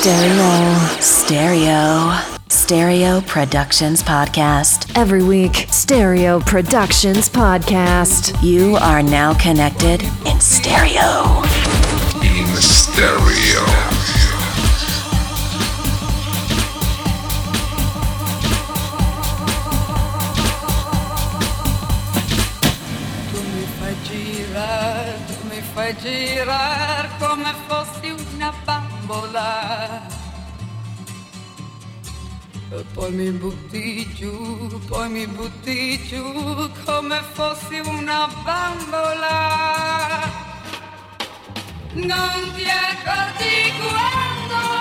Stereo. Stereo. Stereo Productions Podcast. Every week, Stereo Productions Podcast. You are now connected in stereo. In stereo. Poi mi butti giù, poi mi butti giù come fossi una bambola. Non ti accorgi quando...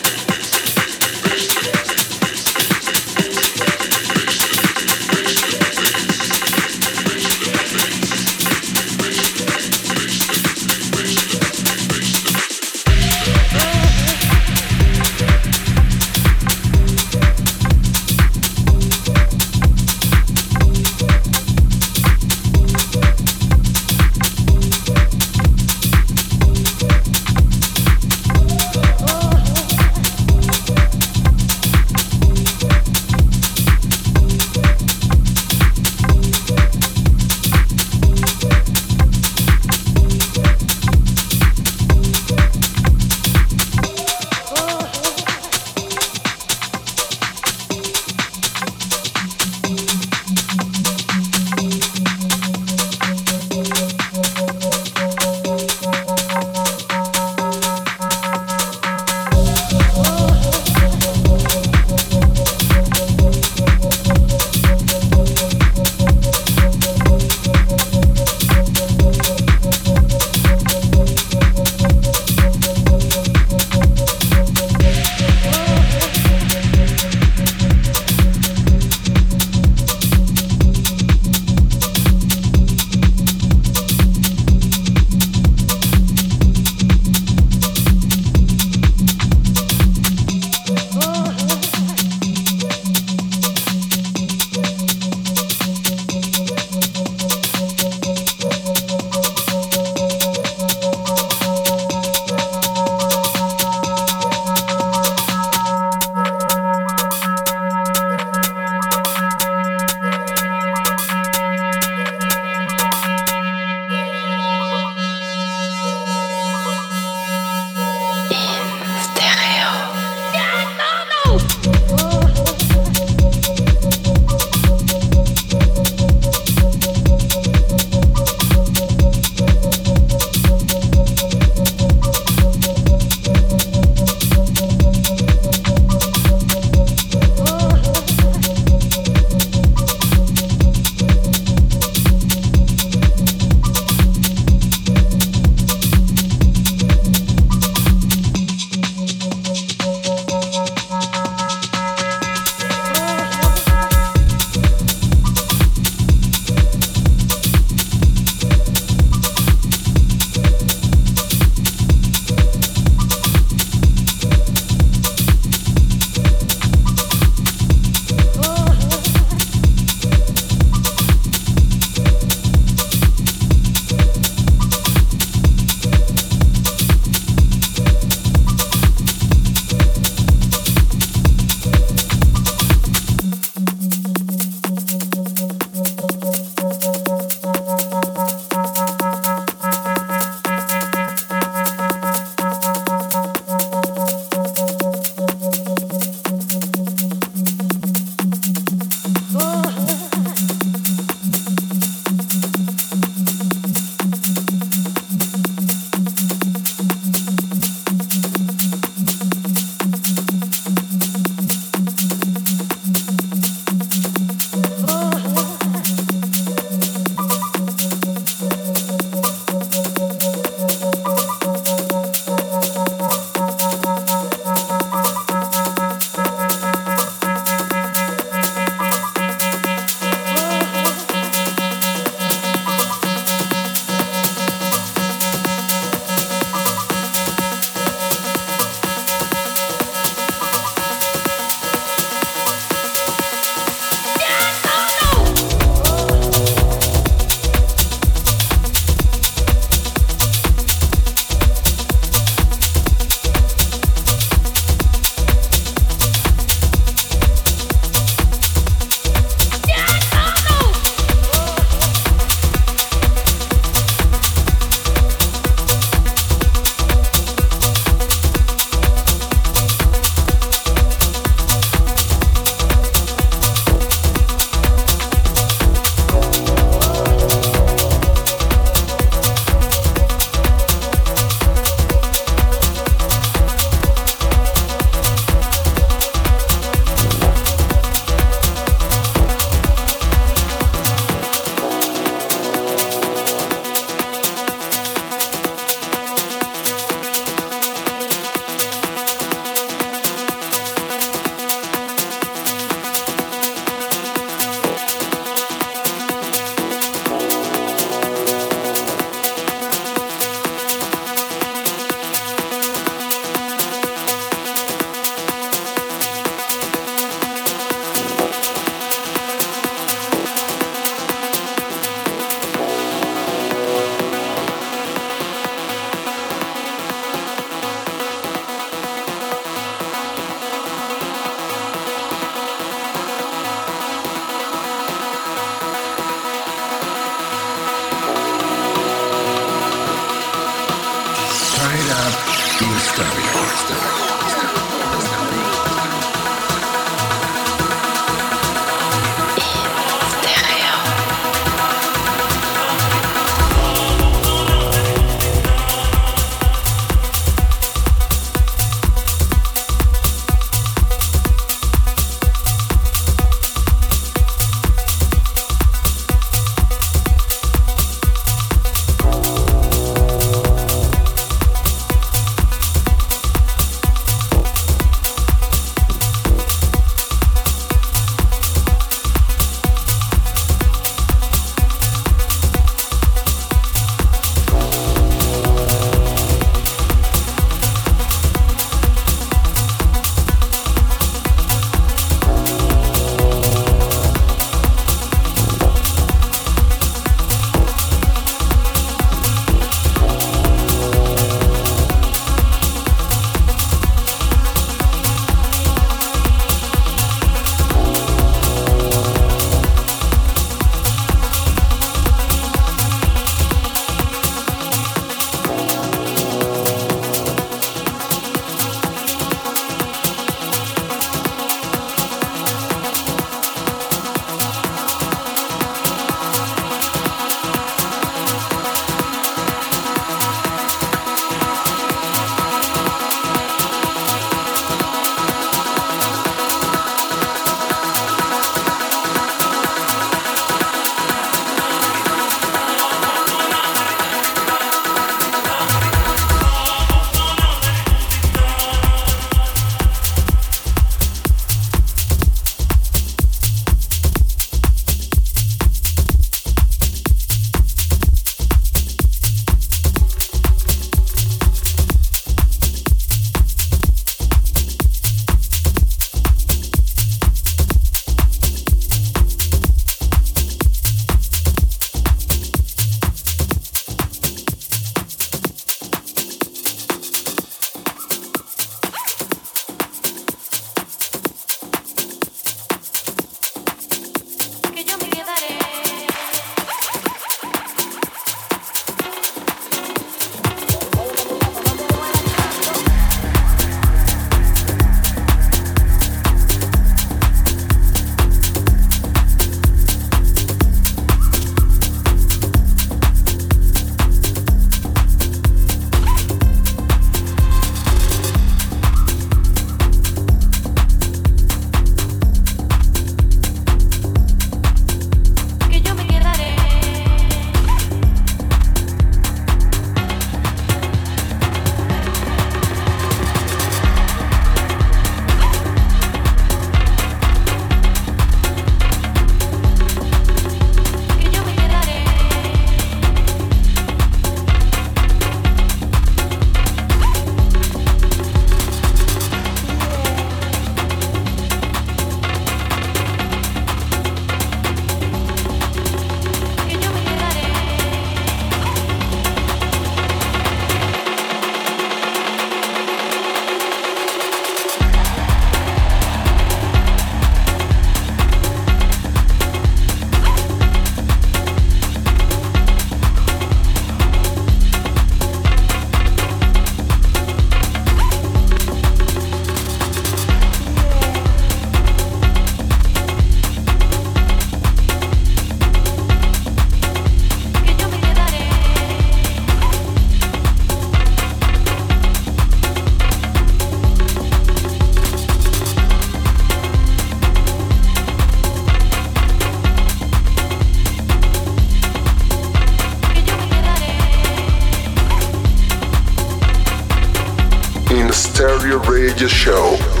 the Stereo Radio Show.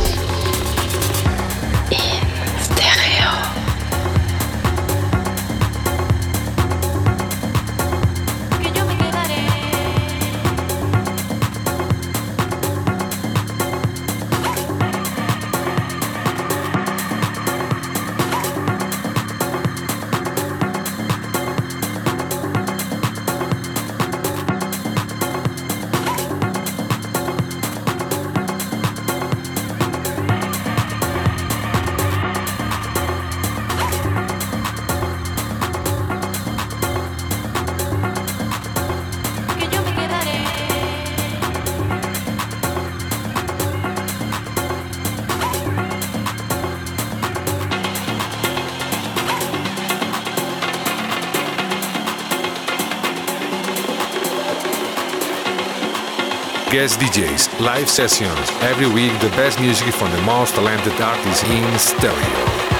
Guest DJs, live sessions. Every week, the best music from the most talented artists in stereo.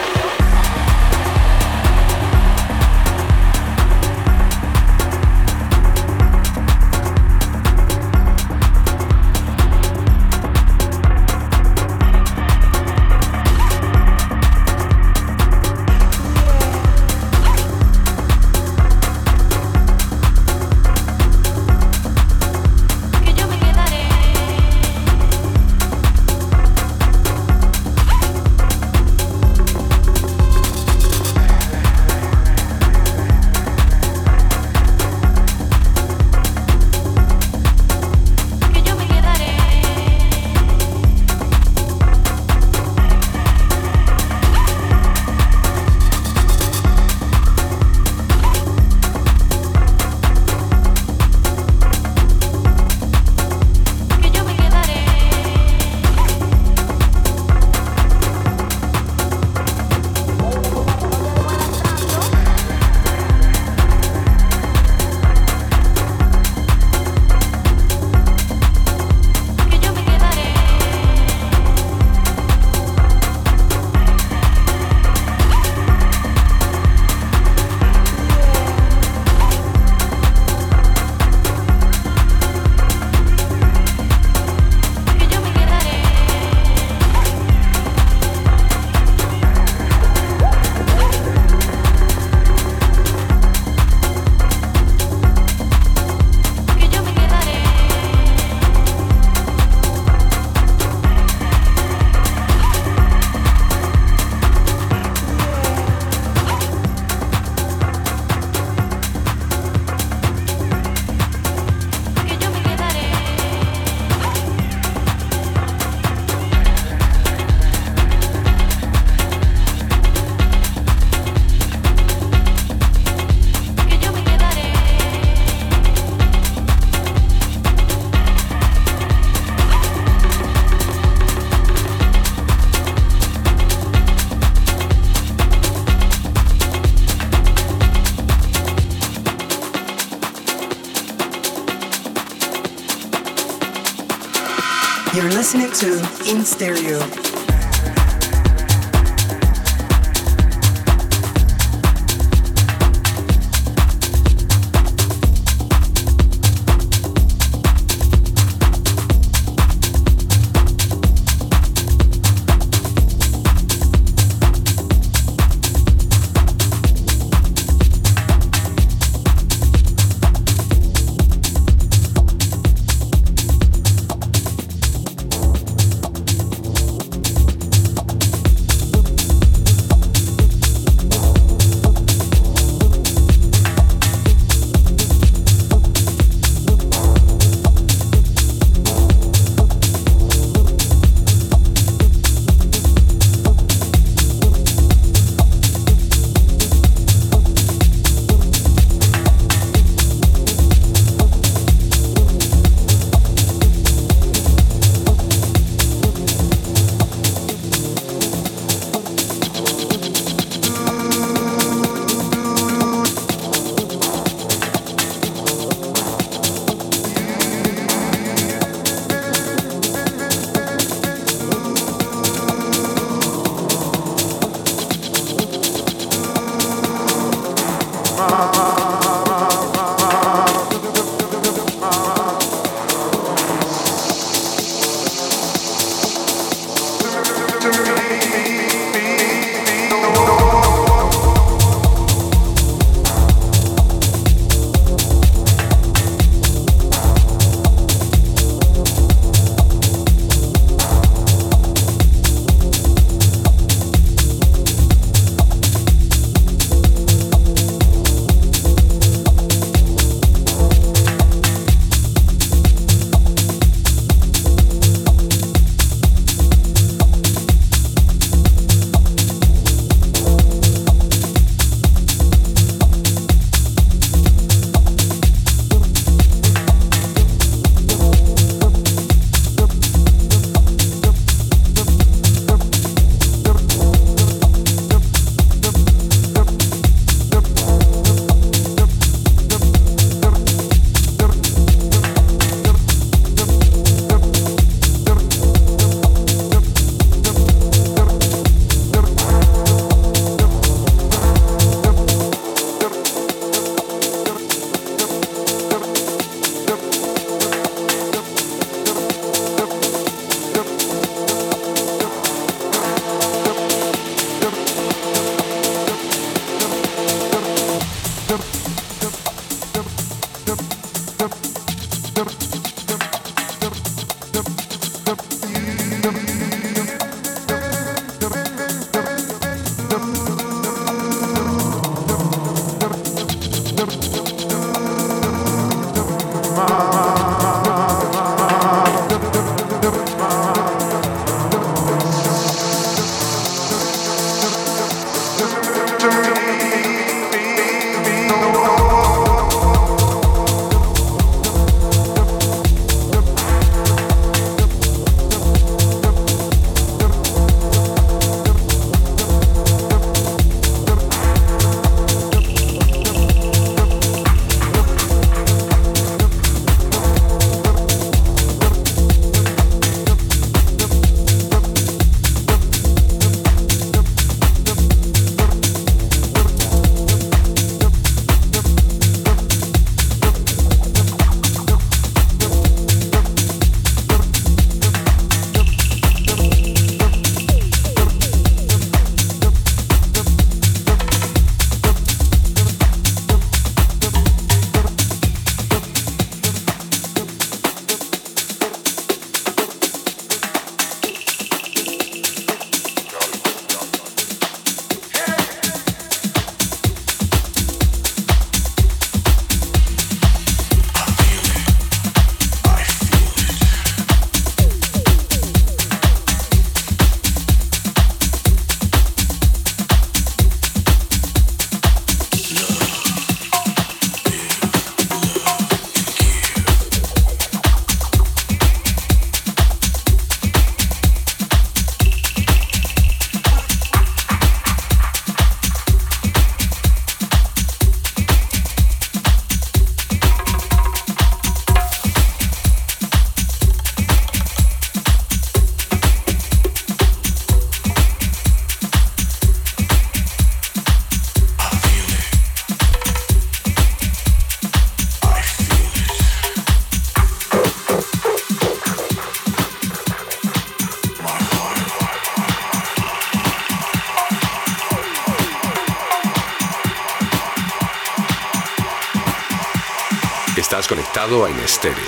en estéreo.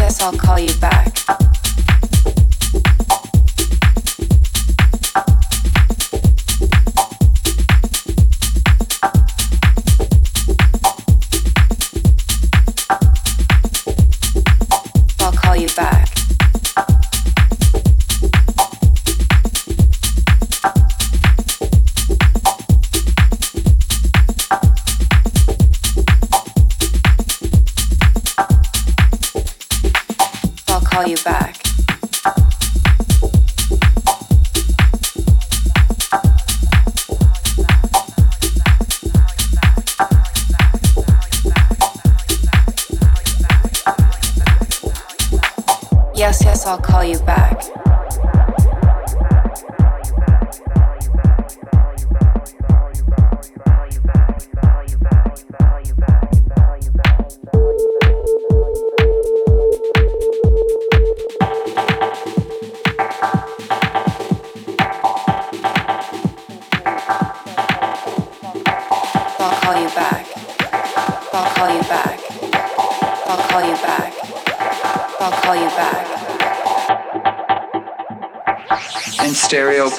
guess I'll call you back. you back. Yes, yes, I'll call you back.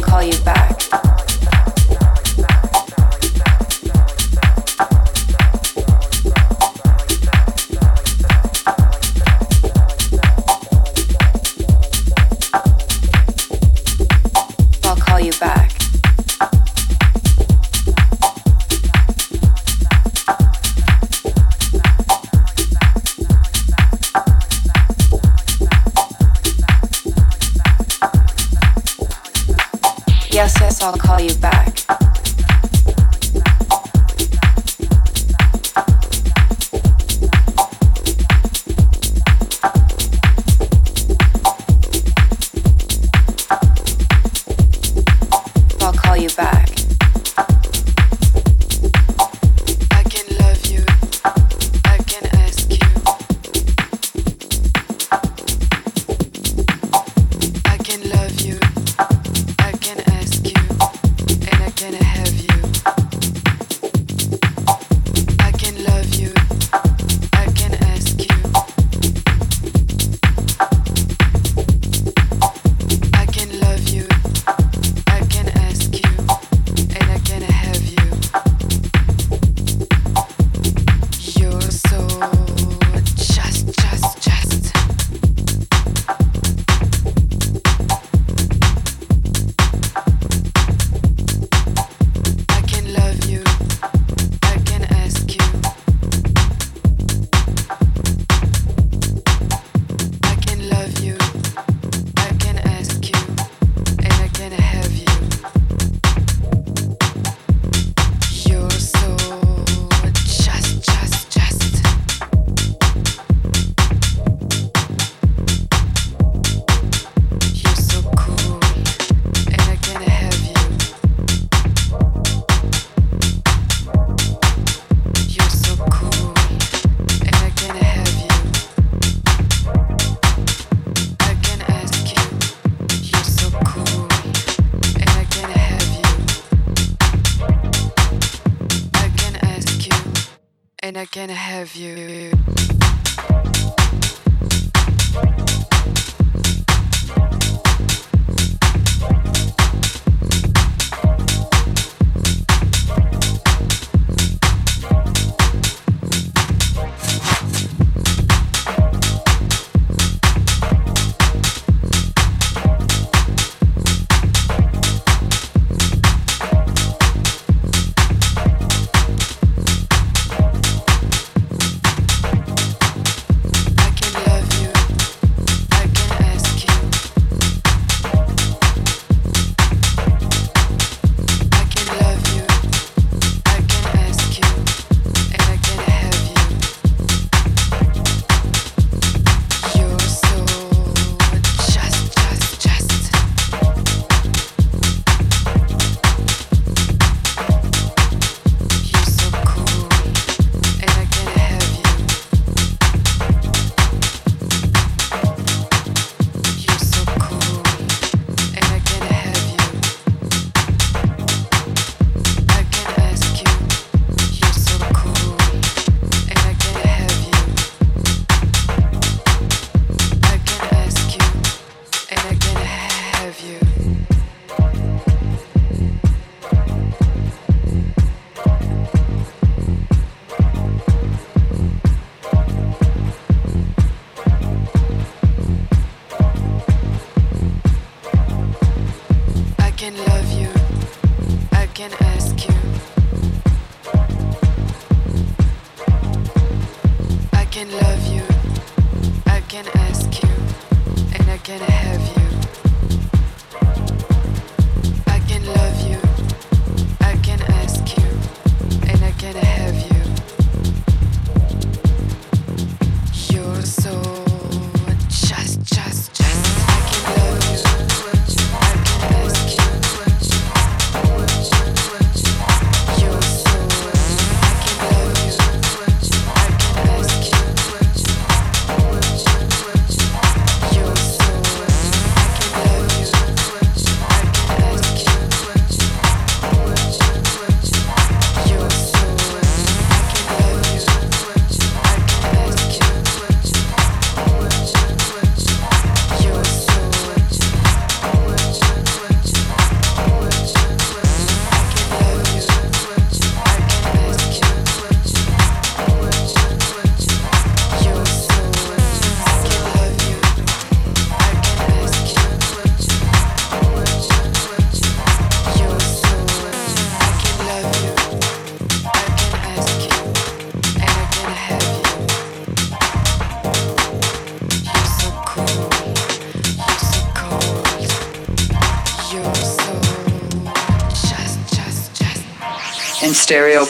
Call you back.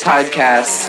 Podcast.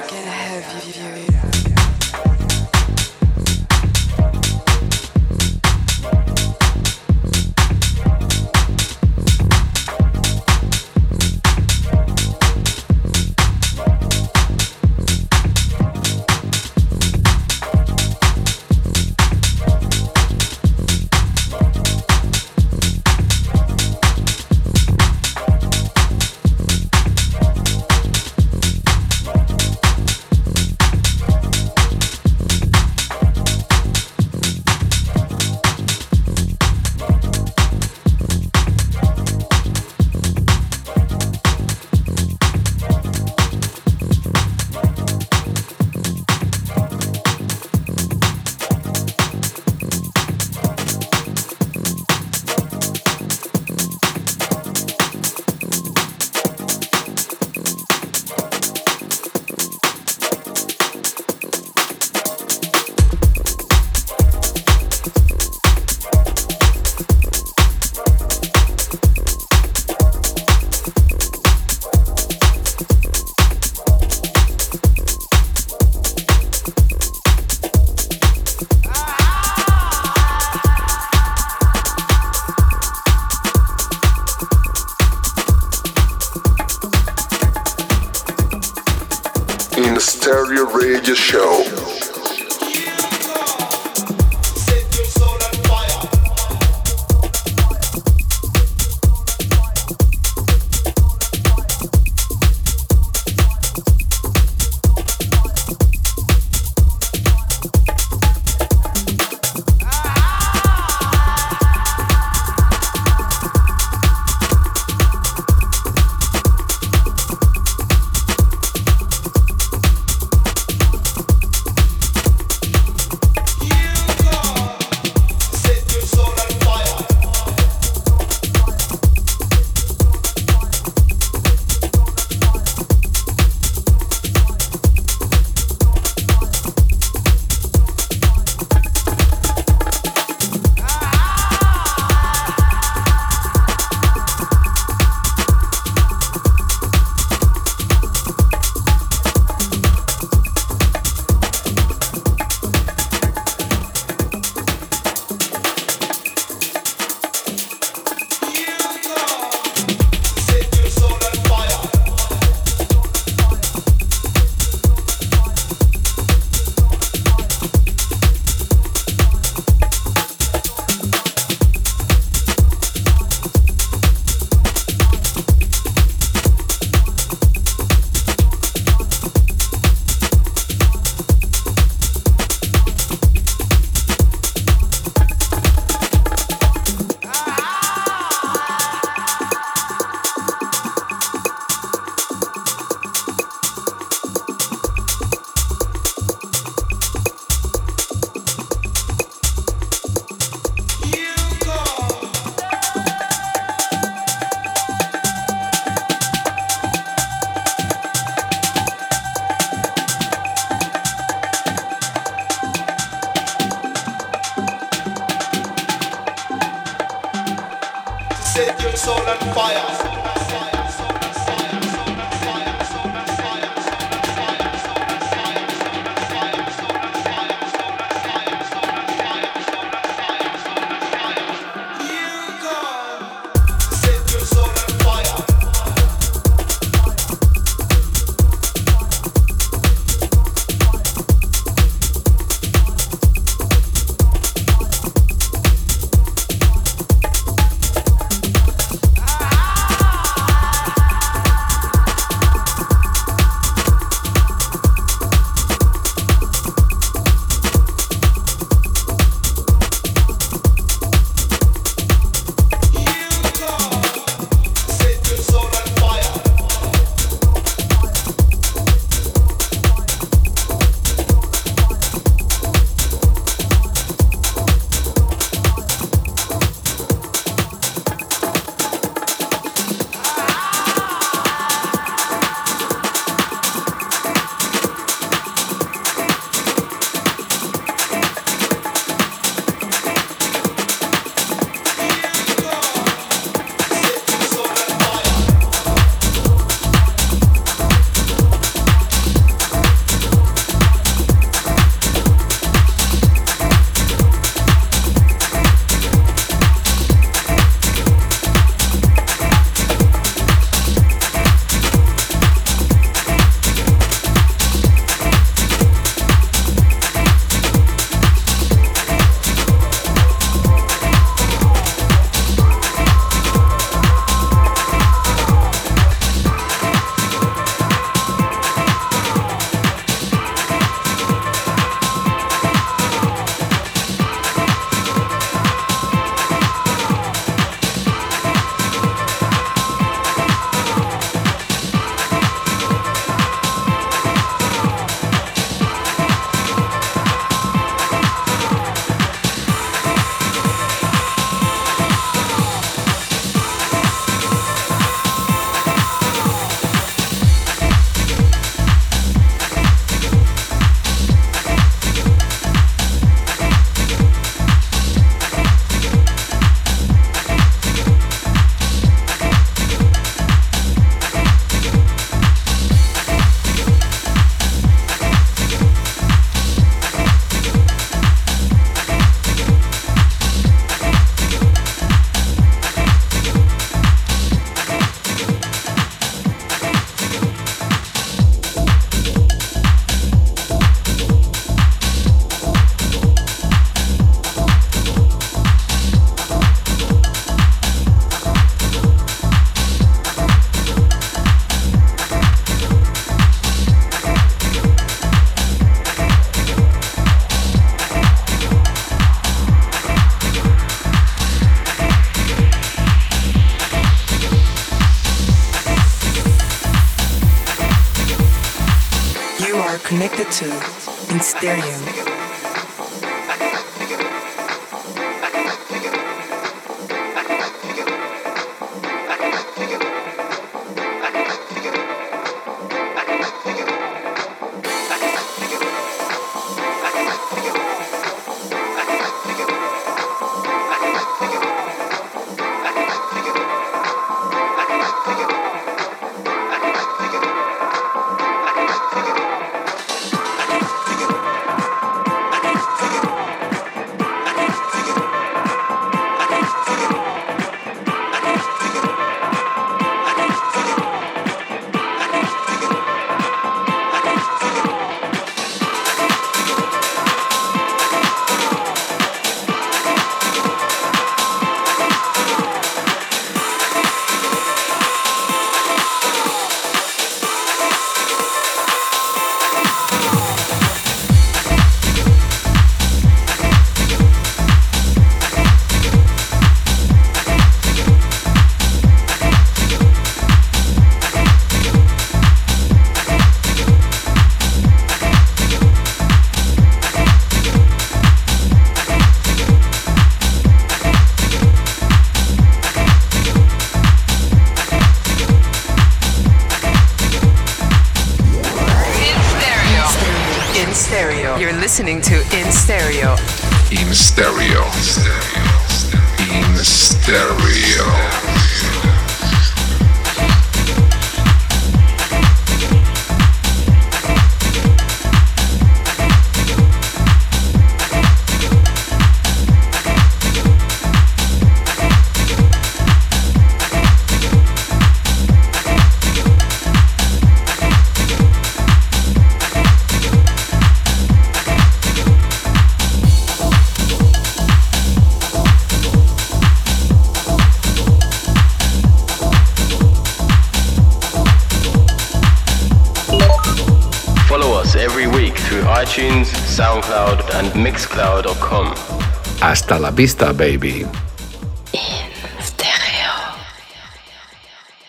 Pista Baby.